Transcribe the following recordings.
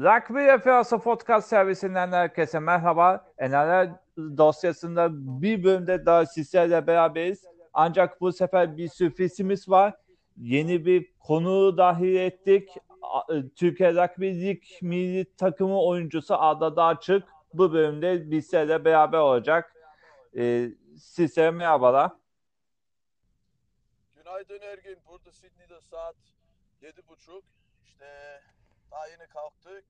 Rugby Referansı Podcast servisinden herkese merhaba. NRL dosyasında bir bölümde daha sizlerle beraberiz. Ancak bu sefer bir sürprizimiz var. Yeni bir konu dahil ettik. A- Türkiye Rugby Lig milli takımı oyuncusu Arda Dağçık bu bölümde bizlerle beraber olacak. Ee, size merhabalar. Günaydın Ergin. Burada Sydney'de saat yedi buçuk. İşte daha yeni kalktık.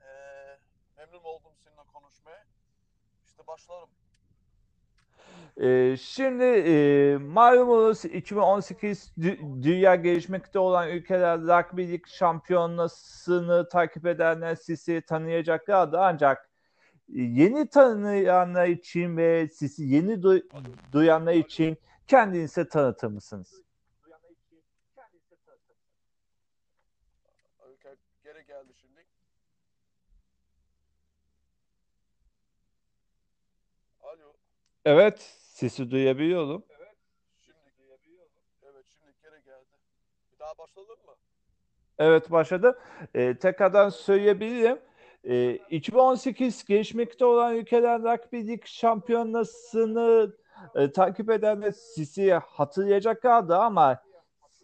Ee, memnun oldum seninle konuşmaya. İşte başlarım. Ee, şimdi e, malumunuz 2018 dü- dünya gelişmekte olan ülkeler rugby lig şampiyonasını takip edenler sizi tanıyacaklardı ancak yeni tanıyanlar için ve sizi yeni du- duyanlar için kendinize tanıtır mısınız? Okay, geri geldi şimdi. Alo. Evet, sizi duyabiliyorum. Şimdi Evet şimdi geri geldi. Bir daha başlayalım mı? Evet başladı. Ee, tekrardan söyleyebilirim. Ee, 2018 gelişmekte olan ülkeler rugby lig şampiyonasını e, takip edenler sizi hatırlayacaklardı ama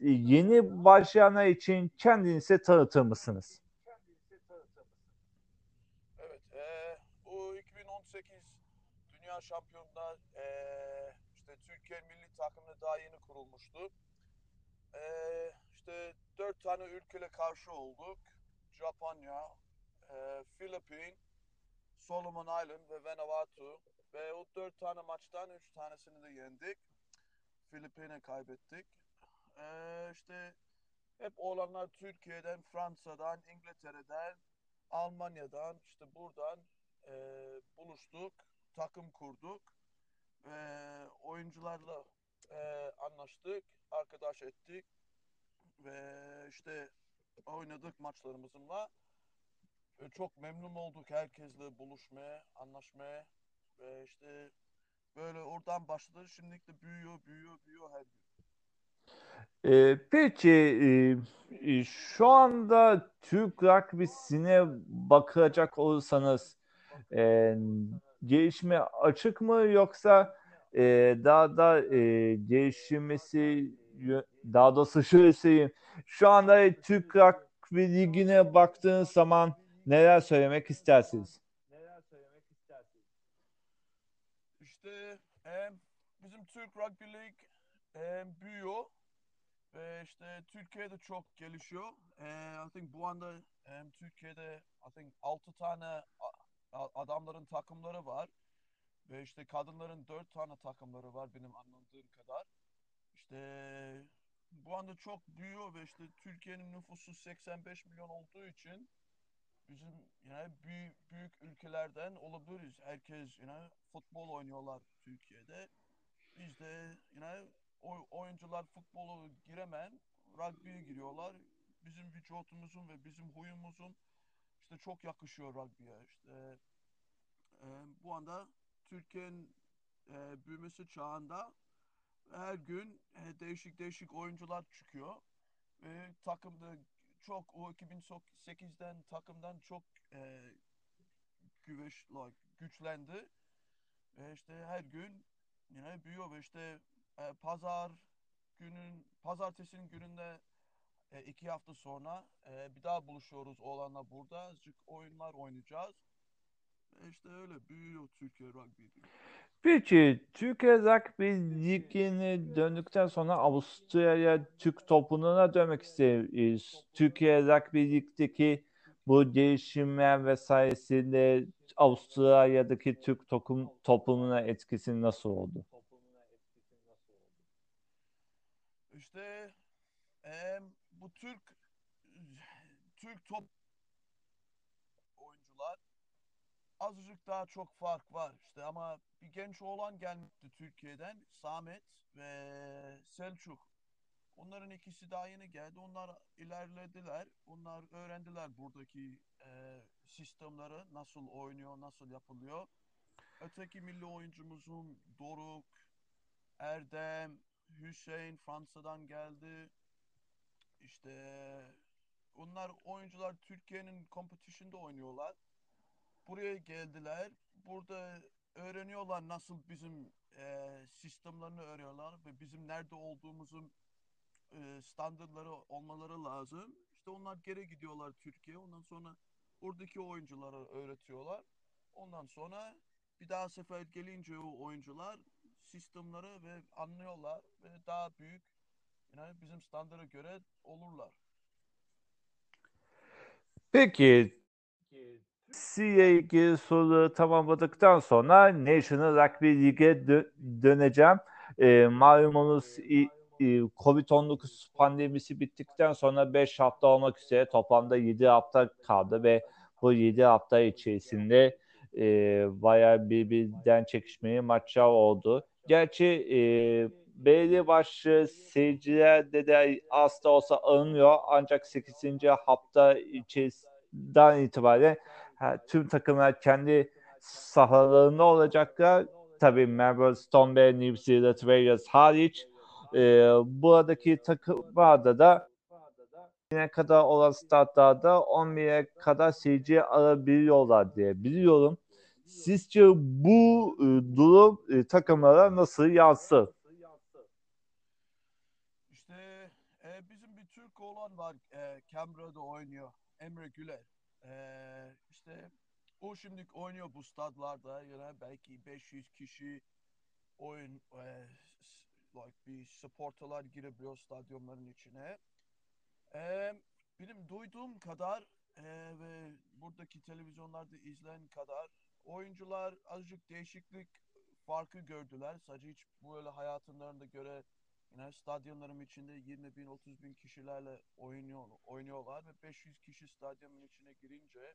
yeni başlayanlar için kendinizi tanıtır mısınız? Evet. eee, bu 2018 Şampiyonluğunda eee, işte Türkiye milli takımı daha yeni kurulmuştu. Eee işte dört tane ülkeyle karşı olduk. Japonya, eee Filipin, Solomon Island ve Vanuatu. Ve o dört tane maçtan üç tanesini de yendik. Filipin'e kaybettik. Eee işte hep olanlar Türkiye'den, Fransa'dan, İngiltere'den, Almanya'dan işte buradan e, buluştuk, takım kurduk ve oyuncularla e, anlaştık, arkadaş ettik ve işte oynadık maçlarımızla. E, çok memnun olduk herkesle buluşmaya, anlaşmaya ve işte böyle oradan başladı. Şimdilik de büyüyor, büyüyor, büyüyor her gün. Ee, peki e, e, şu anda Türk rugby'sine bakacak olursanız e, gelişme açık mı yoksa e, daha da e, gelişmesi daha doğrusu şöyle söyleyeyim şu anda Türk Rugby Ligi'ne baktığınız zaman neler söylemek istersiniz? İşte em, bizim Türk Rugby League em, büyüyor ve işte Türkiye'de çok gelişiyor. Eee, I think bu anda em, Türkiye'de I think 6 tane adamların takımları var ve işte kadınların 4 tane takımları var benim anladığım kadar. İşte bu anda çok büyüyor ve işte Türkiye'nin nüfusu 85 milyon olduğu için bizim yani büyük, büyük ülkelerden olabiliriz. Herkes yani futbol oynuyorlar Türkiye'de. Biz de oy- oyuncular futbolu giremeyen rugby'ye giriyorlar. Bizim vücudumuzun ve bizim huyumuzun işte çok yakışıyor rugby'ye. İşte e, bu anda Türkiye'nin e, büyümesi çağında her gün e, değişik değişik oyuncular çıkıyor. Ve takımda çok o 2008'den takımdan çok e, güveş, like, güçlendi. Ve işte her gün yine büyüyor ve işte e, pazar günün pazartesinin gününde e, iki hafta sonra e, bir daha buluşuyoruz oğlanla burada. Azıcık oyunlar oynayacağız. Ve işte öyle büyüyor Türkiye Rugby. Peki Türkiye Rugby Ligi'ne döndükten sonra Avustralya Türk topluluğuna dönmek isteriz. Türkiye Rugby Lig'deki bu değişimler vesairesinde Avustralya'daki Türk toplum, toplumuna etkisi nasıl oldu? İşte em, bu Türk Türk top oyuncular azıcık daha çok fark var işte ama bir genç oğlan gelmişti Türkiye'den Samet ve Selçuk. Onların ikisi daha yeni geldi. Onlar ilerlediler. Onlar öğrendiler buradaki e, sistemleri nasıl oynuyor, nasıl yapılıyor. Öteki milli oyuncumuzun Doruk, Erdem, Hüseyin Fransa'dan geldi. İşte onlar oyuncular Türkiye'nin competition'da oynuyorlar. Buraya geldiler. Burada öğreniyorlar nasıl bizim e, sistemlerini öğreniyorlar ve bizim nerede olduğumuzun e, standartları olmaları lazım. İşte onlar geri gidiyorlar Türkiye. Ondan sonra oradaki oyunculara öğretiyorlar. Ondan sonra bir daha sefer gelince o oyuncular sistemleri ve anlıyorlar ve daha büyük yani bizim standarta göre olurlar. Peki ilgili soruları tamamladıktan sonra National Rugby League'e dö- döneceğim. E, malumunuz i- Covid-19 pandemisi bittikten sonra 5 hafta olmak üzere toplamda 7 hafta kaldı ve bu 7 hafta içerisinde e, bayağı birbirinden çekişmeli maçlar oldu. Gerçi e, belli başlı seyircilerde de az da olsa alınıyor ancak 8. hafta içerisinden itibaren tüm takımlar kendi sahalarında olacaklar. Tabii Melbourne Storm ve New Zealand Warriors hariç e, buradaki takımlarda da yine kadar olan statlarda 11'e kadar seyirci alabiliyorlar diye biliyorum. Sizce bu e, durum e, takımlara nasıl yansır? İşte e, bizim bir Türk oğlan var e, Canberra'da oynuyor. Emre Güler. E, işte o şimdi oynuyor bu stadlarda. Yani belki 500 kişi oyun e, like bir supporterlar girebiliyor stadyumların içine. E, benim duyduğum kadar e, ve buradaki televizyonlarda izleyen kadar oyuncular azıcık değişiklik farkı gördüler. Sadece hiç böyle hayatlarında göre yine stadyumların içinde 20 bin 30 bin kişilerle oynuyor, oynuyorlar ve 500 kişi stadyumun içine girince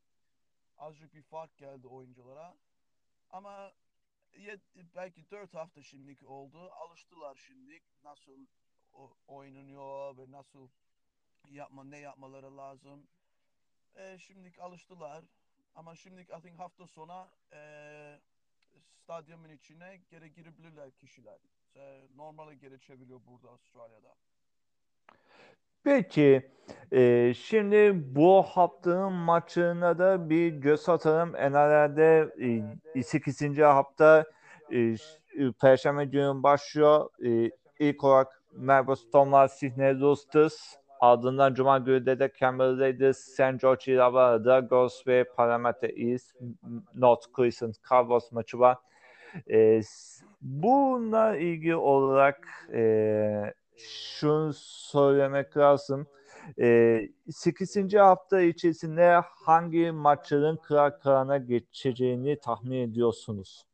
azıcık bir fark geldi oyunculara. Ama yet- belki 4 hafta şimdilik oldu. Alıştılar şimdilik nasıl oynanıyor ve nasıl yapma ne yapmaları lazım. E, şimdilik alıştılar. Ama şimdilik I think hafta sonu e, stadyumun içine geri girebilirler kişiler. E, normale geri çeviriyor burada Avustralya'da. Peki e, şimdi bu haftanın maçlarına da bir göz atalım. NRL'de e, 8. hafta e, e, Perşembe günü başlıyor. E, ilk olarak Melbourne Storm'lar Sydney Roosters. Ardından Cuma günü de Canberra Raiders, St. George Illawarra Dragons ve Parramatta East North Queensland Cowboys maçı var. E, bununla ilgili olarak e, şunu söylemek lazım. E, 8. hafta içerisinde hangi maçların kırar kırana geçeceğini tahmin ediyorsunuz?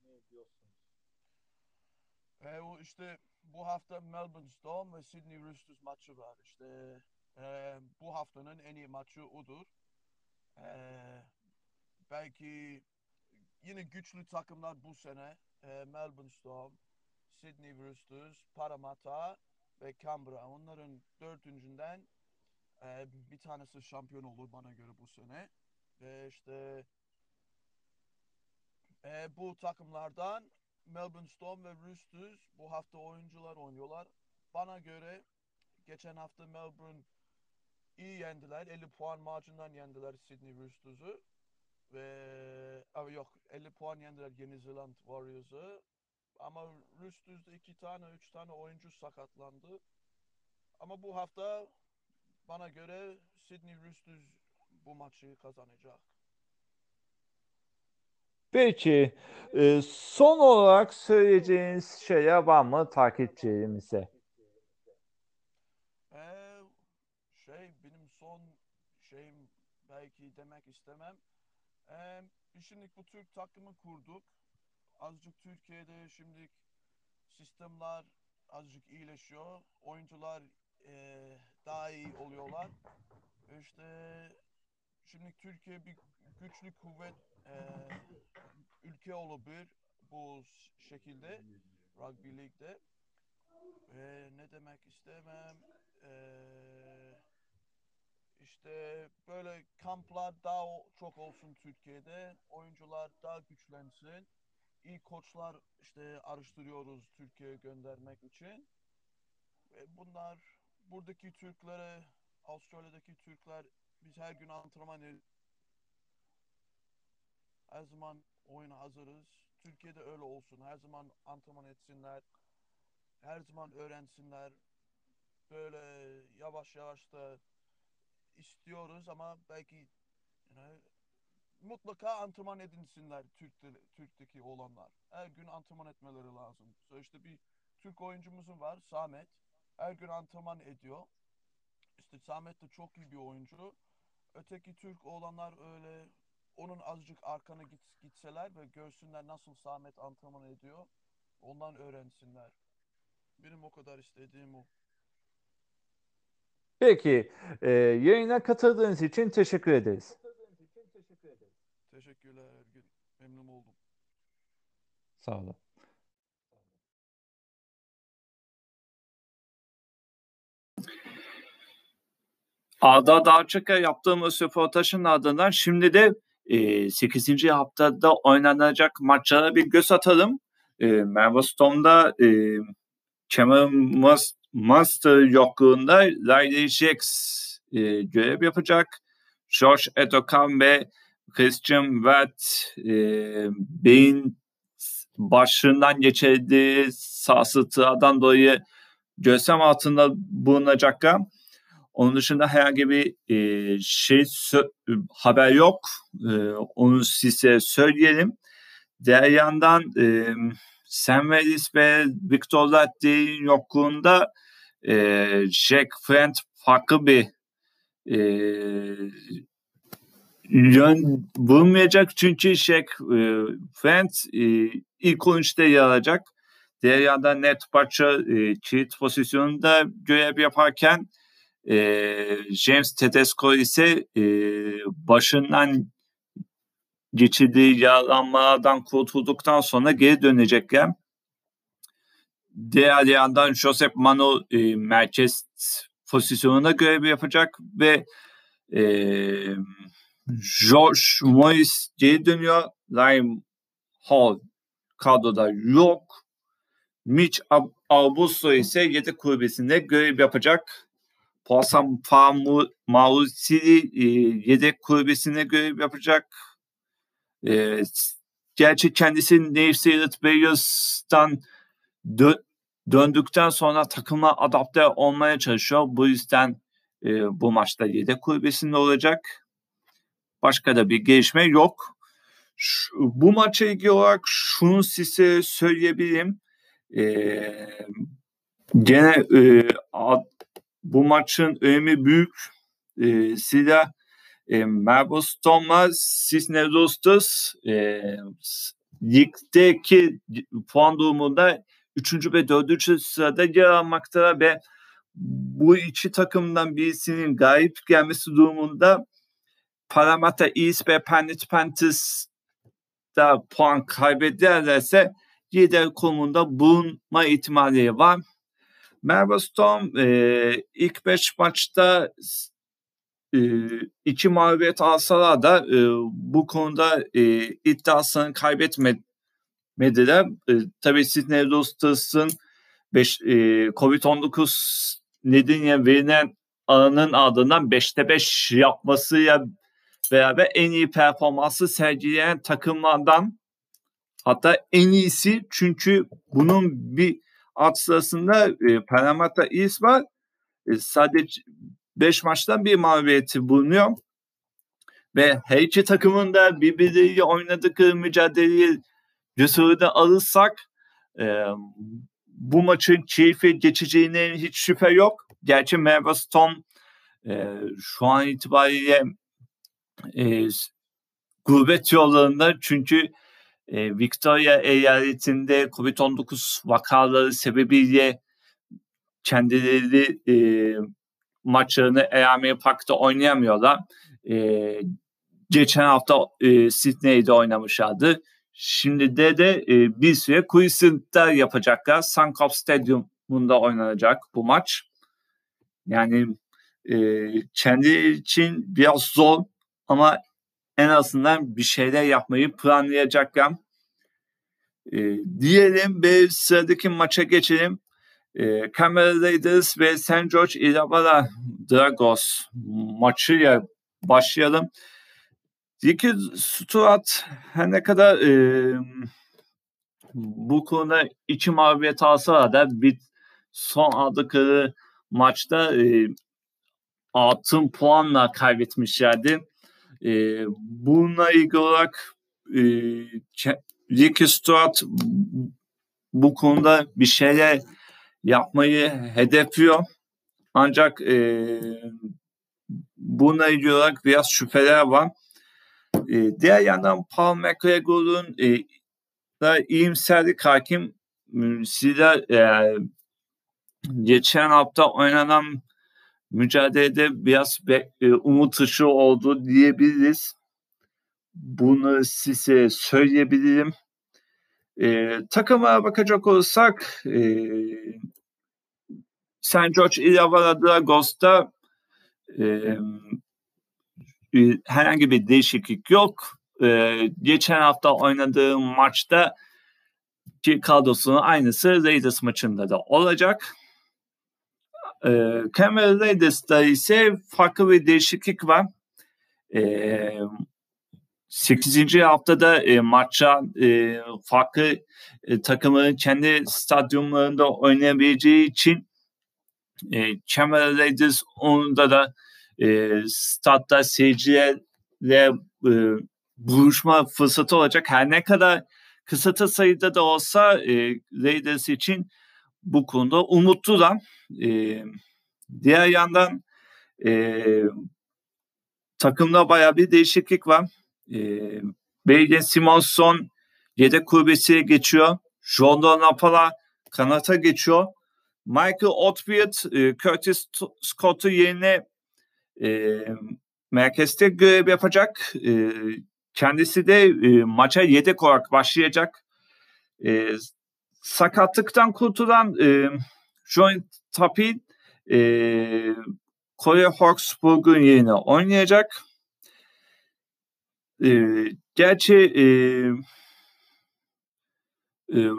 E, o işte bu hafta Melbourne Storm ve Sydney Roosters maçı var. İşte e, bu haftanın en iyi maçı odur. E, belki yine güçlü takımlar bu sene e, Melbourne Storm, Sydney Roosters, Parramatta ve Canberra. Onların dördüncünden e, bir tanesi şampiyon olur bana göre bu sene. Ve işte e, bu takımlardan Melbourne Storm ve Roosters bu hafta oyuncular oynuyorlar. Bana göre geçen hafta Melbourne iyi yendiler. 50 puan marjından yendiler Sydney Roosters'ı. Ve ama yok 50 puan yendiler Yeni Zealand Warriors'ı. Ama Roosters'da iki tane, üç tane oyuncu sakatlandı. Ama bu hafta bana göre Sydney Roosters bu maçı kazanacak. Peki e, son olarak söyleyeceğiniz şeyler var mı takipçilerimize? Ee, şey benim son şeyim belki demek istemem. Ee, biz şimdi bu Türk takımı kurduk. Azıcık Türkiye'de şimdi sistemler azıcık iyileşiyor. Oyuncular eee, daha iyi oluyorlar. İşte şimdi Türkiye bir güçlü kuvvet eee, ülke olabilir bu şekilde Rugby League'de. Ve ne demek istemem eee, işte böyle kamplar daha çok olsun Türkiye'de. Oyuncular daha güçlensin. İyi koçlar işte araştırıyoruz Türkiye'ye göndermek için. Ve bunlar buradaki Türklere, Avustralya'daki Türkler biz her gün antrenman ediyoruz. Her zaman oyuna hazırız. Türkiye'de öyle olsun. Her zaman antrenman etsinler. Her zaman öğrensinler. Böyle yavaş yavaş da istiyoruz ama belki yani mutlaka antrenman edinsinler Türk'te, Türk'teki olanlar. Her gün antrenman etmeleri lazım. So bir Türk oyuncumuzun var Samet. Her gün antrenman ediyor. İşte Samet de çok iyi bir oyuncu. Öteki Türk olanlar öyle onun azıcık arkana git, gitseler ve görsünler nasıl Samet antrenman ediyor. Ondan öğrensinler. Benim o kadar istediğim o. Peki, e, yayına katıldığınız için teşekkür ederiz. Teşekkürler Ergün. Memnun oldum. Sağ olun. Ağda Dağçık'a yaptığımız röportajın ardından şimdi de e, 8. haftada oynanacak maçlara bir göz atalım. E, Merve Storm'da e, Cameron Master yokluğunda Riley Jacks e, görev yapacak. George Edokan ve Christian Watt e, beyin başlığından geçirdiği sarsıntılardan dolayı gözlem altında bulunacaklar. Onun dışında herhangi bir e, şey haber yok. E, onu size söyleyelim. Diğer yandan e, Sam Willis ve Victor Latti'nin yokluğunda e, Jack Friend farklı bir e, yön bulmayacak. Çünkü Jack e, Friend e, ilk 13'te yer alacak. Diğer yandan Net Butcher e, kilit pozisyonunda görev yaparken e, James Tedesco ise e, başından geçirdiği yaralanmalardan kurtulduktan sonra geri dönecekler. Diğer yandan Josep Manu e, merkez pozisyonuna görev yapacak ve e, George Morris geri dönüyor. Lime Hall kadroda yok. Mitch Augusto ise yedek kulübesinde görev yapacak. Poisson Mausili e, yedek kulübesine görev yapacak. E, gerçi kendisi Nevsirat Beyers'tan dö- döndükten sonra takıma adapte olmaya çalışıyor. Bu yüzden e, bu maçta yedek kulübesinde olacak. Başka da bir gelişme yok. Şu, bu maça ilgili olarak şunu size söyleyebilirim. Ee, gene e, ad, bu maçın önemi büyük. E, silah e, Merbos Thomas, Cisneros e, ligdeki puan durumunda 3. ve 4. sırada yer almakta ve bu iki takımdan birisinin galip gelmesi durumunda Parramatta East ve Penrith Panthers da puan kaybederlerse lider konumunda bulunma ihtimali var. Melbourne Storm e, ilk 5 maçta e, iki mağlubiyet alsalar da e, bu konuda e, iddiasını kaybetmediler. E, tabii Sydney Rosters'ın e, Covid-19 nedeniyle verilen alanın ardından 5'te 5 yapmasıyla beraber en iyi performansı sergileyen takımlardan hatta en iyisi çünkü bunun bir alt sırasında e, Parramatta East var. E, sadece 5 maçtan bir mağlubiyeti bulunuyor. Ve her iki takımın da birbirleriyle oynadıkları mücadeleyi önüne alırsak e, bu maçın keyfi geçeceğine hiç şüphe yok. Gerçi Melbourne Storm e, şu an itibariyle e, gurbet yollarında çünkü e, Victoria eyaletinde COVID-19 vakaları sebebiyle kendileri e, maçlarını Eamir Park'ta oynayamıyorlar. E, geçen hafta e, Sydney'de oynamışlardı. Şimdi de de bir süre Queensland'da yapacaklar. Suncorp Stadyumunda oynanacak bu maç. Yani e, kendi için biraz zor ama en azından bir şeyler yapmayı planlayacaklar. E, diyelim ve sıradaki maça geçelim. E, Raiders ve St. George Illawarra Dragos maçıyla başlayalım. Ricky Stuart her ne kadar e, bu konuda iki mağlubiyet alsa da bir son aldıkları maçta e, altın puanla kaybetmişlerdi. E, bununla ilgili olarak e, Ricky Stuart bu konuda bir şeyler yapmayı hedefliyor. Ancak e, bununla ilgili olarak biraz şüpheler var. E, diğer yandan Paul McGregor'un e, da iyimserlik hakim sizler e, geçen hafta oynanan mücadelede biraz be, e, umut ışığı oldu diyebiliriz. Bunu size söyleyebilirim. E, takıma bakacak olursak e, St. George Illawarra Dragos'ta e, e, herhangi bir değişiklik yok. E, geçen hafta oynadığı maçta ki kadrosunun aynısı Raiders maçında da olacak. E, Cameron Raiders'ta ise farklı bir değişiklik var. E, 8. haftada e, maça e, farklı e, takımların kendi stadyumlarında oynayabileceği için e, Cameron Raiders onda da e, statta seyircilerle e, buluşma fırsatı olacak. Her ne kadar kısıtlı sayıda da olsa e, Raiders için bu konuda umutlular. E, diğer yandan e, takımda baya bir değişiklik var. E, Belge Simonson yedek kulübesiye geçiyor. Jordan Napala kanata geçiyor. Michael Otfield, e, Curtis Scott'u yerine e, merkezde görev yapacak. E, kendisi de e, maça yedek olarak başlayacak. E, sakatlıktan kurtulan e, John Tapin e, Kore Hawksburg'un yerine oynayacak. E, gerçi e,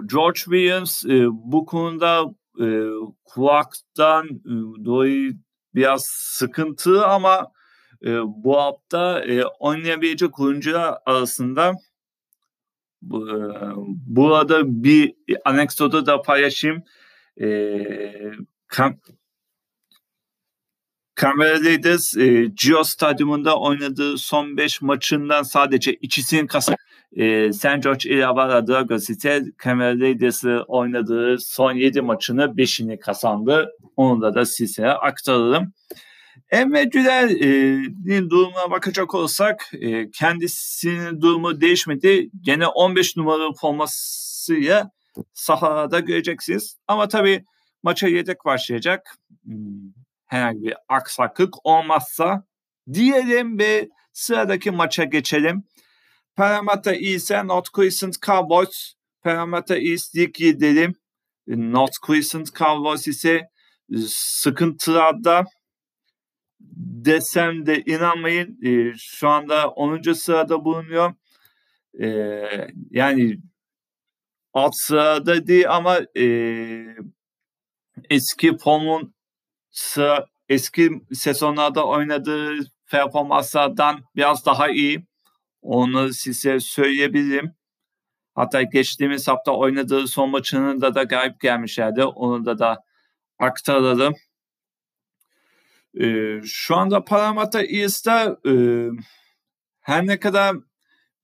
George Williams e, bu konuda e, kulaktan e, dolayı biraz sıkıntı ama e, bu hafta e, oynayabilecek oyuncular arasında bu, e, burada bir anekdotu da paylaşayım. E, kam Kameralides e, Gio Stadyumunda oynadığı son 5 maçından sadece ikisini kazandı. E, St. George Illawarra Dragons ise Kameralides'i oynadığı son 7 maçını 5'ini kazandı. Onu da, da size aktarırım. Emre Güler'in durumuna bakacak olsak e, kendisinin durumu değişmedi. Gene 15 numaralı formasıyla sahada göreceksiniz. Ama tabii maça yedek başlayacak. Hmm, herhangi bir aksaklık olmazsa diyelim ve sıradaki maça geçelim. Parramatta ise North Crescent Cowboys. Parramatta East lig lideri. North Crescent Cowboys ise sıkıntılarda desem de inanmayın e, şu anda 10. sırada bulunuyor. E, yani alt sırada değil ama e, eski formun sıra, eski sezonlarda oynadığı performanslardan biraz daha iyi. Onu size söyleyebilirim. Hatta geçtiğimiz hafta oynadığı son maçının da da galip gelmişlerdi. Onu da da aktaralım. E, şu anda Parramatta East'te e, her ne kadar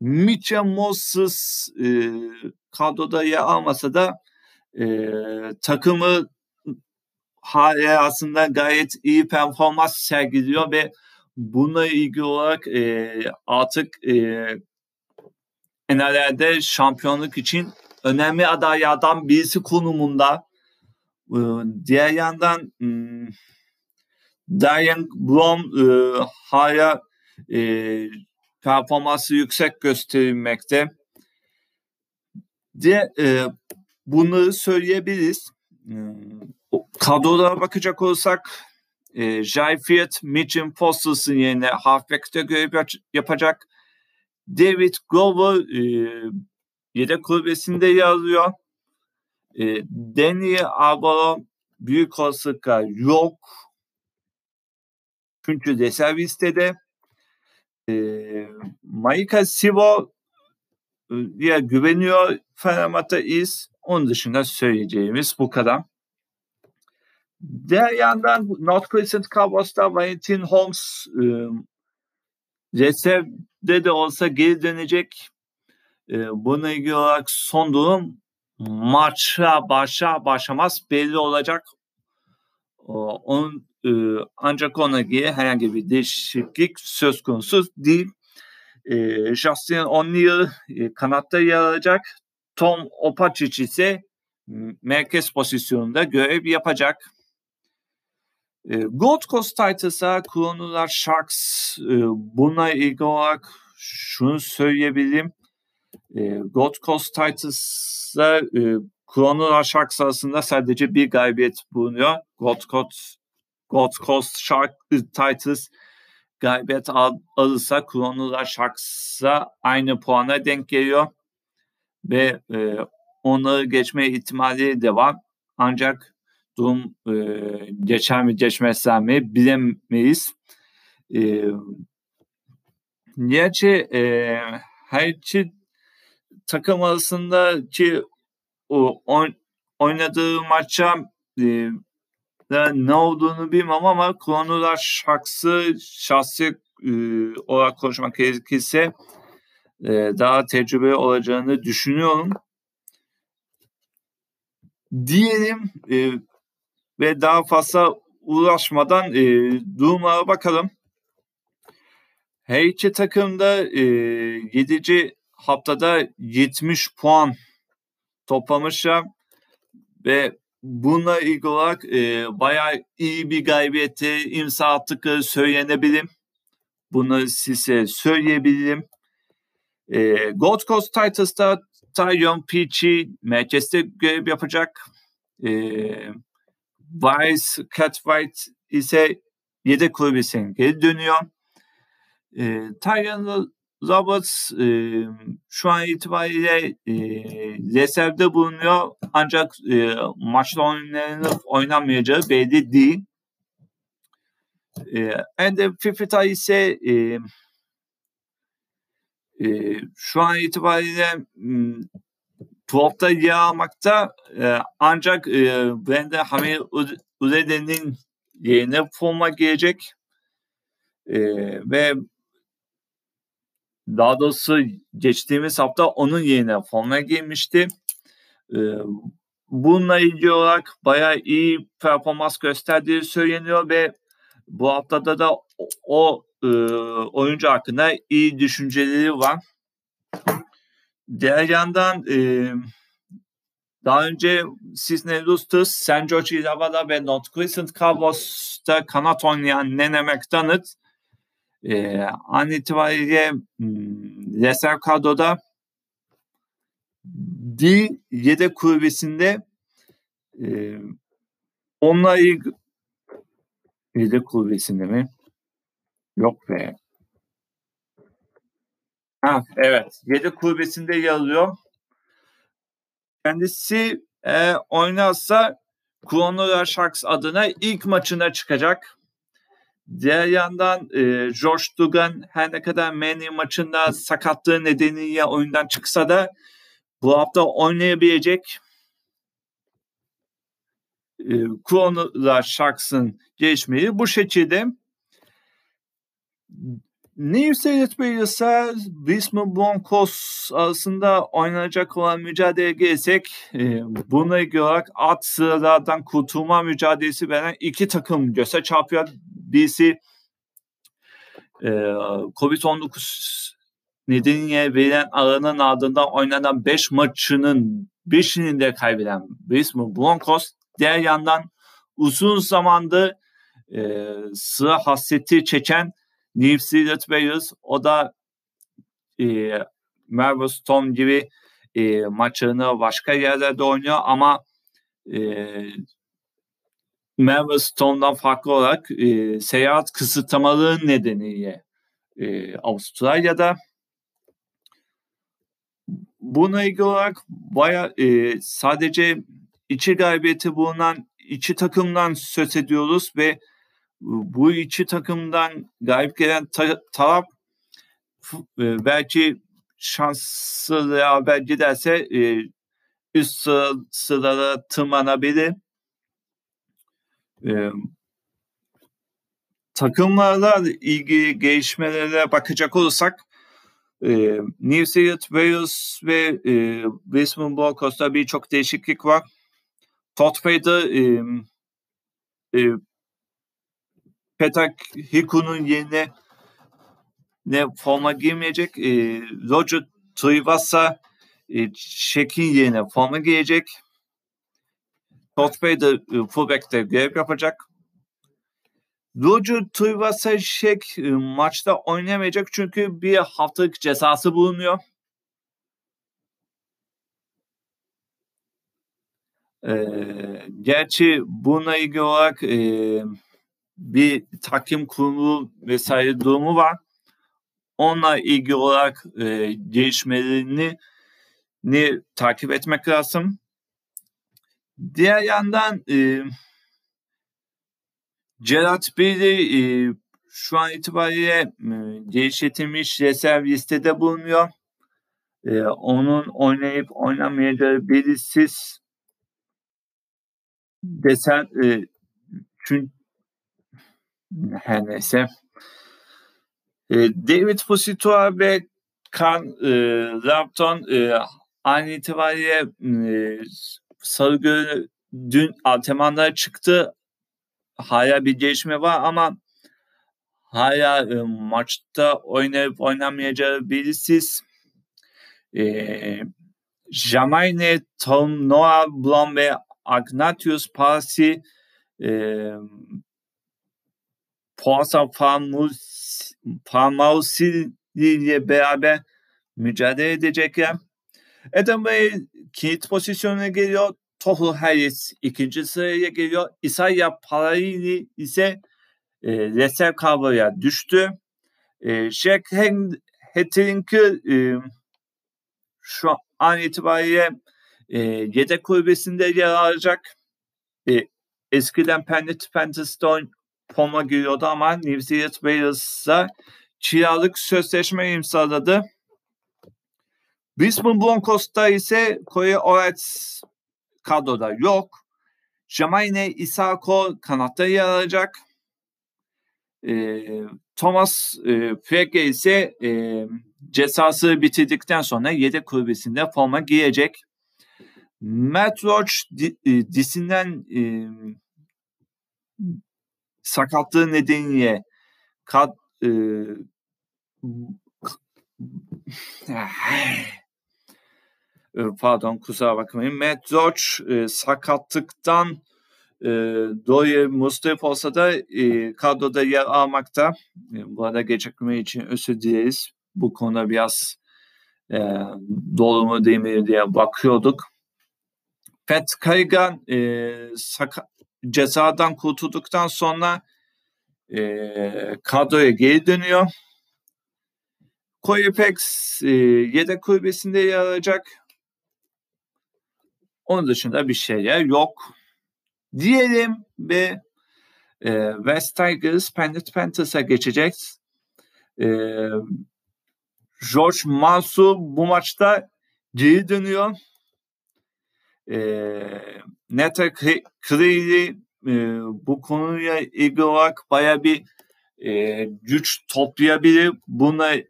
Mitchell Moses e, kadroda yer almasa da e, takımı hala aslında gayet iyi performans sergiliyor ve bununla ilgili olarak e, artık e, NLR'de şampiyonluk için önemli adaylardan birisi konumunda. E, diğer yandan hmm, Darian Blom e, hala e, performansı yüksek gösterilmekte. De e, bunları söyleyebiliriz. E, kadrolara bakacak olursak e, Jai Fiat, Mitchell Fosters'ın yerine halfback'te görev yapacak. David Glover e, yedek kulübesinde yer alıyor. E, Danny Arboro büyük olasılıkla yok çünkü de serviste de e, Maika Sivo ya güveniyor Fenerbahçe is. Onun dışında söyleyeceğimiz bu kadar. Diğer yandan North Crescent Cowboys'ta Valentin Holmes e, reservde de olsa geri dönecek. E, buna ilgili olarak son durum maça başa başlamaz belli olacak. Onun e, ancak ona göre herhangi bir değişiklik söz konusu değil. Justin O'Neill e, kanatta yer alacak. Tom Opacic ise merkez pozisyonunda görev yapacak. E, Gold Coast Titans'a Kronular Sharks e, buna ilgili olarak şunu söyleyebilirim. E, Gold Coast Titans'a e, Kronular Sharks arasında sadece bir galibiyet bulunuyor. Gold Coast, Gold Coast Shark Titans galibiyet al, alırsa Kronular Sharks'a aynı puana denk geliyor ve e, onları geçme ihtimali de var. Ancak durum e, geçer mi geçmez mi bilemeyiz. E, gerçi e, her iki takım arasındaki o on, oynadığı maça e, ne olduğunu bilmem ama Kronular şahsı şahsi e, olarak konuşmak gerekirse e, daha tecrübe olacağını düşünüyorum. Diyelim e, ve daha fazla uğraşmadan e, durumlara bakalım. Her iki takım da e, 7. haftada 70 puan toplamışlar ve bununla ilgili olarak e, bayağı iyi bir galibiyete imza attıkları söylenebilir. Bunu size söyleyebilirim. E, Gold Coast Titans'ta Tyon Peachy merkezde görev yapacak. E, Vice Catfight ise yedek kulübesine geri dönüyor. E, Tyon Roberts e, şu an itibariyle e, reservde bulunuyor ancak e, maçta oynanıp oynanmayacağı belli değil. E, Ende Fifita ise e, e, şu an itibariyle Tuhaf'ta yer almakta e, ancak e, Brenda Hamir Urede'nin yerine forma girecek e, ve daha doğrusu geçtiğimiz hafta onun yerine forma giymişti. E, bununla ilgili olarak bayağı iyi performans gösterdiği söyleniyor ve bu haftada da o, o e, oyuncu hakkında iyi düşünceleri var. Diğer yandan e, daha önce Sydney Roosters, St. George Illawarra ve North Crescent Cowboys'ta kanat oynayan Nene McDonald e, an itibariyle hmm, reserv kadroda D yedek kulübesinde e, onunla ilgili yedek kulübesinde mi? Yok be. Ha, evet. Yedek kulübesinde yer alıyor. Kendisi e, oynarsa Kronola Sharks adına ilk maçına çıkacak. Diğer yandan e, George Dugan her ne kadar Manny maçında sakatlığı nedeniyle oyundan çıksa da bu hafta oynayabilecek. E, Kronola Sharks'ın gelişmeyi bu şekilde. New South Wales'a Brisbane Broncos arasında oynanacak olan mücadele gelsek e, buna ilgili olarak alt sıralardan kurtulma mücadelesi veren iki takım göze çarpıyor. Birisi e, Covid-19 nedeniyle verilen aranın ardından oynanan 5 maçının 5'ini de kaybeden Brisbane Broncos. Diğer yandan uzun zamandır e, sıra hasreti çeken Zealand Warriors o da e, Melbourne Storm gibi e, maçlarını başka yerlerde oynuyor ama e, Melbourne Storm'dan farklı olarak e, seyahat kısıtlamaları nedeniyle e, Avustralya'da. Buna ilgili olarak baya e, sadece içi galibiyeti bulunan iki takımdan söz ediyoruz ve bu iki takımdan galip gelen ta- taraf e, belki şanslı haber giderse e, üst sıra, sıralara tırmanabilir. E, takımlarla ilgili gelişmelere bakacak olursak e, New Zealand, Wales ve e, Brisbane Broncos'ta birçok değişiklik var. Todd Fader e, Petak Hiku'nun yerine ne forma giymeyecek. E, Roger Tuivasa e, Şek'in yerine forma giyecek. Todd Fader e, fullback'te görev yapacak. Roger Tuivasa Şek e, maçta oynayamayacak çünkü bir haftalık cezası bulunuyor. Ee, gerçi buna ilgili olarak e, bir takım kurulu vesaire durumu var. Onunla ilgili olarak e, gelişmelerini ni takip etmek lazım. Diğer yandan e, Gerard Bailey e, şu an itibariyle e, geliştirilmiş reserv listede bulunuyor. E, onun oynayıp oynamayacağı belirsiz desen e, çünkü her neyse e, David Positoa ve Kan e, Rapton e, aynı itibariyle e, Sarıgöl dün antrenmanlara çıktı. Hala bir gelişme var ama hala e, maçta oynayıp oynamayacağı belirsiz. E, Jamaine, Tom, Noah Blom ve Agnatius Parsi e, Poasa Famausi ile beraber mücadele edecekler. Adam Bey kilit pozisyonuna geliyor. Tohu Harris ikinci sıraya geliyor. Isaiah Paraini ise e, reserv kadroya düştü. E, Jack Hattering'i e, şu an itibariyle e, yedek kulübesinde yer alacak. E, eskiden Pennet Panthers'da forma giriyordu ama New Zealand Wales'a kiralık sözleşme imzaladı. Brisbane Broncos'ta ise Corey Orets kadroda yok. Jamaine Isako kanatta yer alacak. E, Thomas e, Frege ise e, cezası bitirdikten sonra yedek kulübesinde forma giyecek. Matt Roach di, e, disinden e, sakatlığı nedeniyle kad, e, pardon kusura bakmayın. Matt Roach e, sakatlıktan e, dolayı Mustafa olsa da e, kadroda yer almakta. E, bu arada gecikme için özür dileriz. Bu konuda biraz e, doğru mu değil mi diye bakıyorduk. Pat Kaygan e, saka- cezadan kurtulduktan sonra e, kadroya geri dönüyor. Koyepex e, yedek kulübesinde yer alacak. Onun dışında bir şeyler yok. Diyelim ve e, West Tigers Penrith Panthers'a geçecek. E, George Mansu bu maçta geri dönüyor. E, Neta Creel'i e, bu konuyla ilgili olarak baya bir e, güç toplayabilir. Buna e,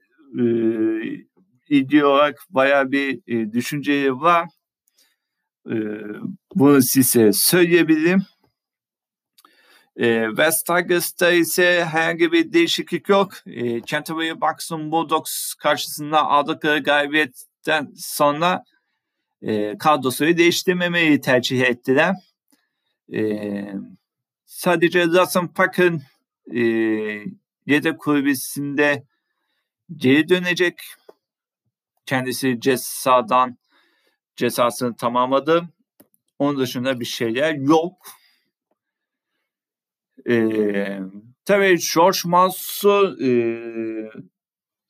ilgili olarak baya bir e, düşünceleri var. E, bunu size söyleyebilirim. E, West Tigers'ta ise herhangi bir değişiklik yok. E, Canterbury Bucks'un Bulldogs karşısında aldıkları galibiyetten sonra e, kadrosuyu değiştirmemeyi tercih ettiler. E, sadece Russell Park'ın e, yedek kulübesinde geri dönecek. Kendisi cezadan cezasını tamamladı. Onun dışında bir şeyler yok. Ee, tabii George Mansu e,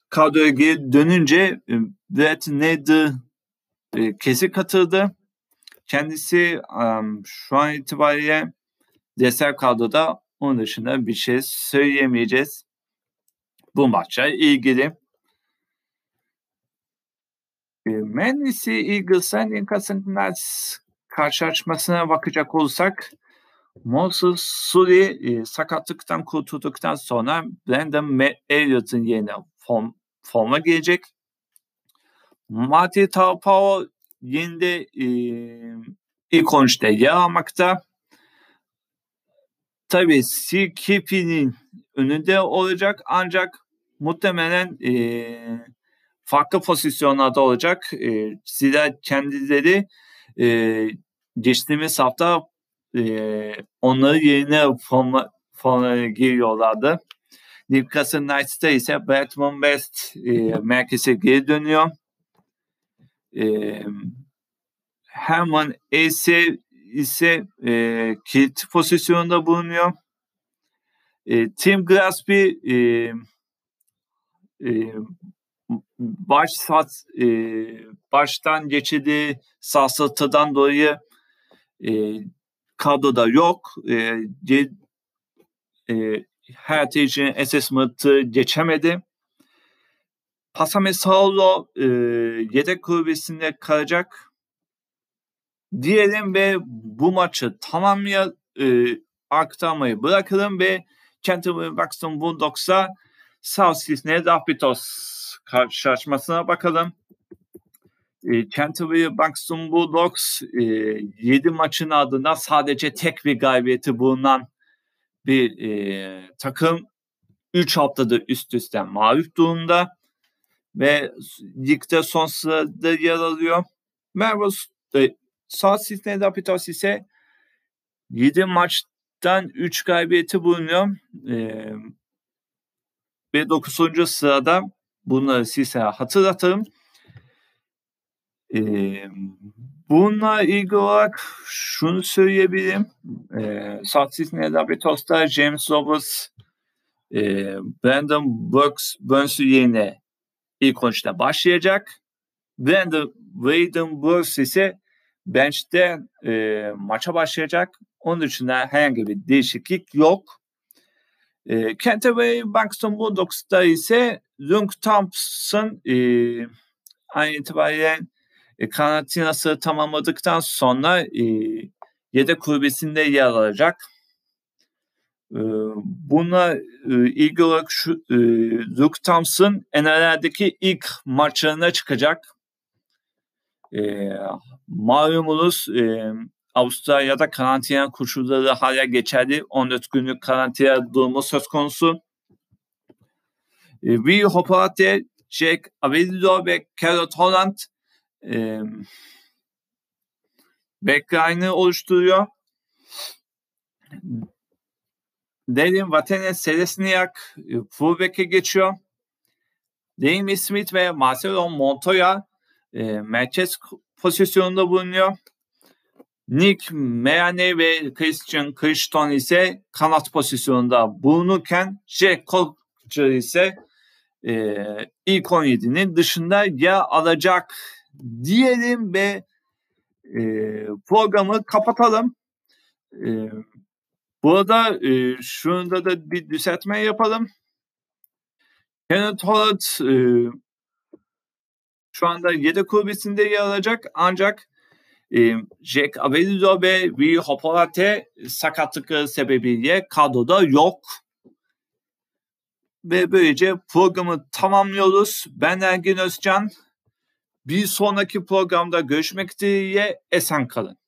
kadroya geri dönünce e, Brett Nader kesi katıldı. Kendisi şu an itibariyle reserv kadroda onun dışında bir şey söyleyemeyeceğiz. Bu maçla ilgili. E, Menlisi Eagles'ın Knights karşılaşmasına bakacak olursak Moses e, sakatlıktan kurtulduktan sonra Brandon Elliott'ın yerine form, forma gelecek. Mati Tapao yine de e, ilk 13'te yer almakta. Tabii CKP'nin önünde olacak ancak muhtemelen e, farklı pozisyonlarda olacak. E, Zira kendileri e, geçtiğimiz hafta e, onları yerine forma, forma giriyorlardı. Newcastle Knights'ta ise Batman West e, merkeze geri dönüyor. E, Herman Ese ise e, kilit pozisyonunda bulunuyor. E, Tim Grasby e, e, baş sat, e, baştan geçirdiği sarsıntıdan dolayı e, kadroda yok. E, e, her için assessment'ı geçemedi. Pasame Saulo e, yedek kulübesinde kalacak. Diyelim ve bu maçı tamamya e, aktarmayı bırakalım ve Canterbury Buxton Bulldogs'a South Sydney Rapidos karşılaşmasına bakalım. E, Canterbury Buxton Bulldogs e, 7 maçın ardından sadece tek bir galibiyeti bulunan bir e, takım 3 haftada üst üste mağlup durumda ve ligde son sırada yer alıyor. Melbourne e, South Sydney Rapids ise 7 maçtan 3 galibiyeti bulunuyor. E, ve 9. sırada bunları size hatırlatırım. E, bununla ilgili olarak şunu söyleyebilirim. E, South Sydney Rapids'ta James Roberts e, Brandon Brooks Burns'u yerine ilk 13'te başlayacak. Braden Brooks ise bench'te e, maça başlayacak. Onun dışında herhangi bir değişiklik yok. E, Canterbury Buxton Bulldogs'ta ise Luke Thompson e, aynı itibariyle e, karantinası tamamladıktan sonra e, yedek kulübesinde yer alacak. E, buna e, ilgili olarak şu, e, Luke Thompson NRL'deki ilk maçlarına çıkacak. E, malumunuz e, Avustralya'da karantina koşulları hala geçerli. 14 günlük karantina durumu söz konusu. E, Will Hopate, Jack Avello ve Carrot Holland e, backline'ı oluşturuyor. Devin Vatene Selesniak fullback'e geçiyor. Dame Smith ve Marcelo Montoya e, merkez pozisyonunda bulunuyor. Nick Meane ve Christian Crichton ise kanat pozisyonunda bulunurken Jack Culture ise e, ilk 17'nin dışında yer alacak diyelim ve e, programı kapatalım. E, burada e, şunda da bir düzeltme yapalım. Kenneth Holland e, şu anda yedek kulübesinde yer alacak ancak e, Jack Avellino ve Will Hopolate sakatlıkları sebebiyle kadroda yok. Ve böylece programı tamamlıyoruz. Ben Ergin Özcan. Bir sonraki programda görüşmek dileğiyle esen kalın.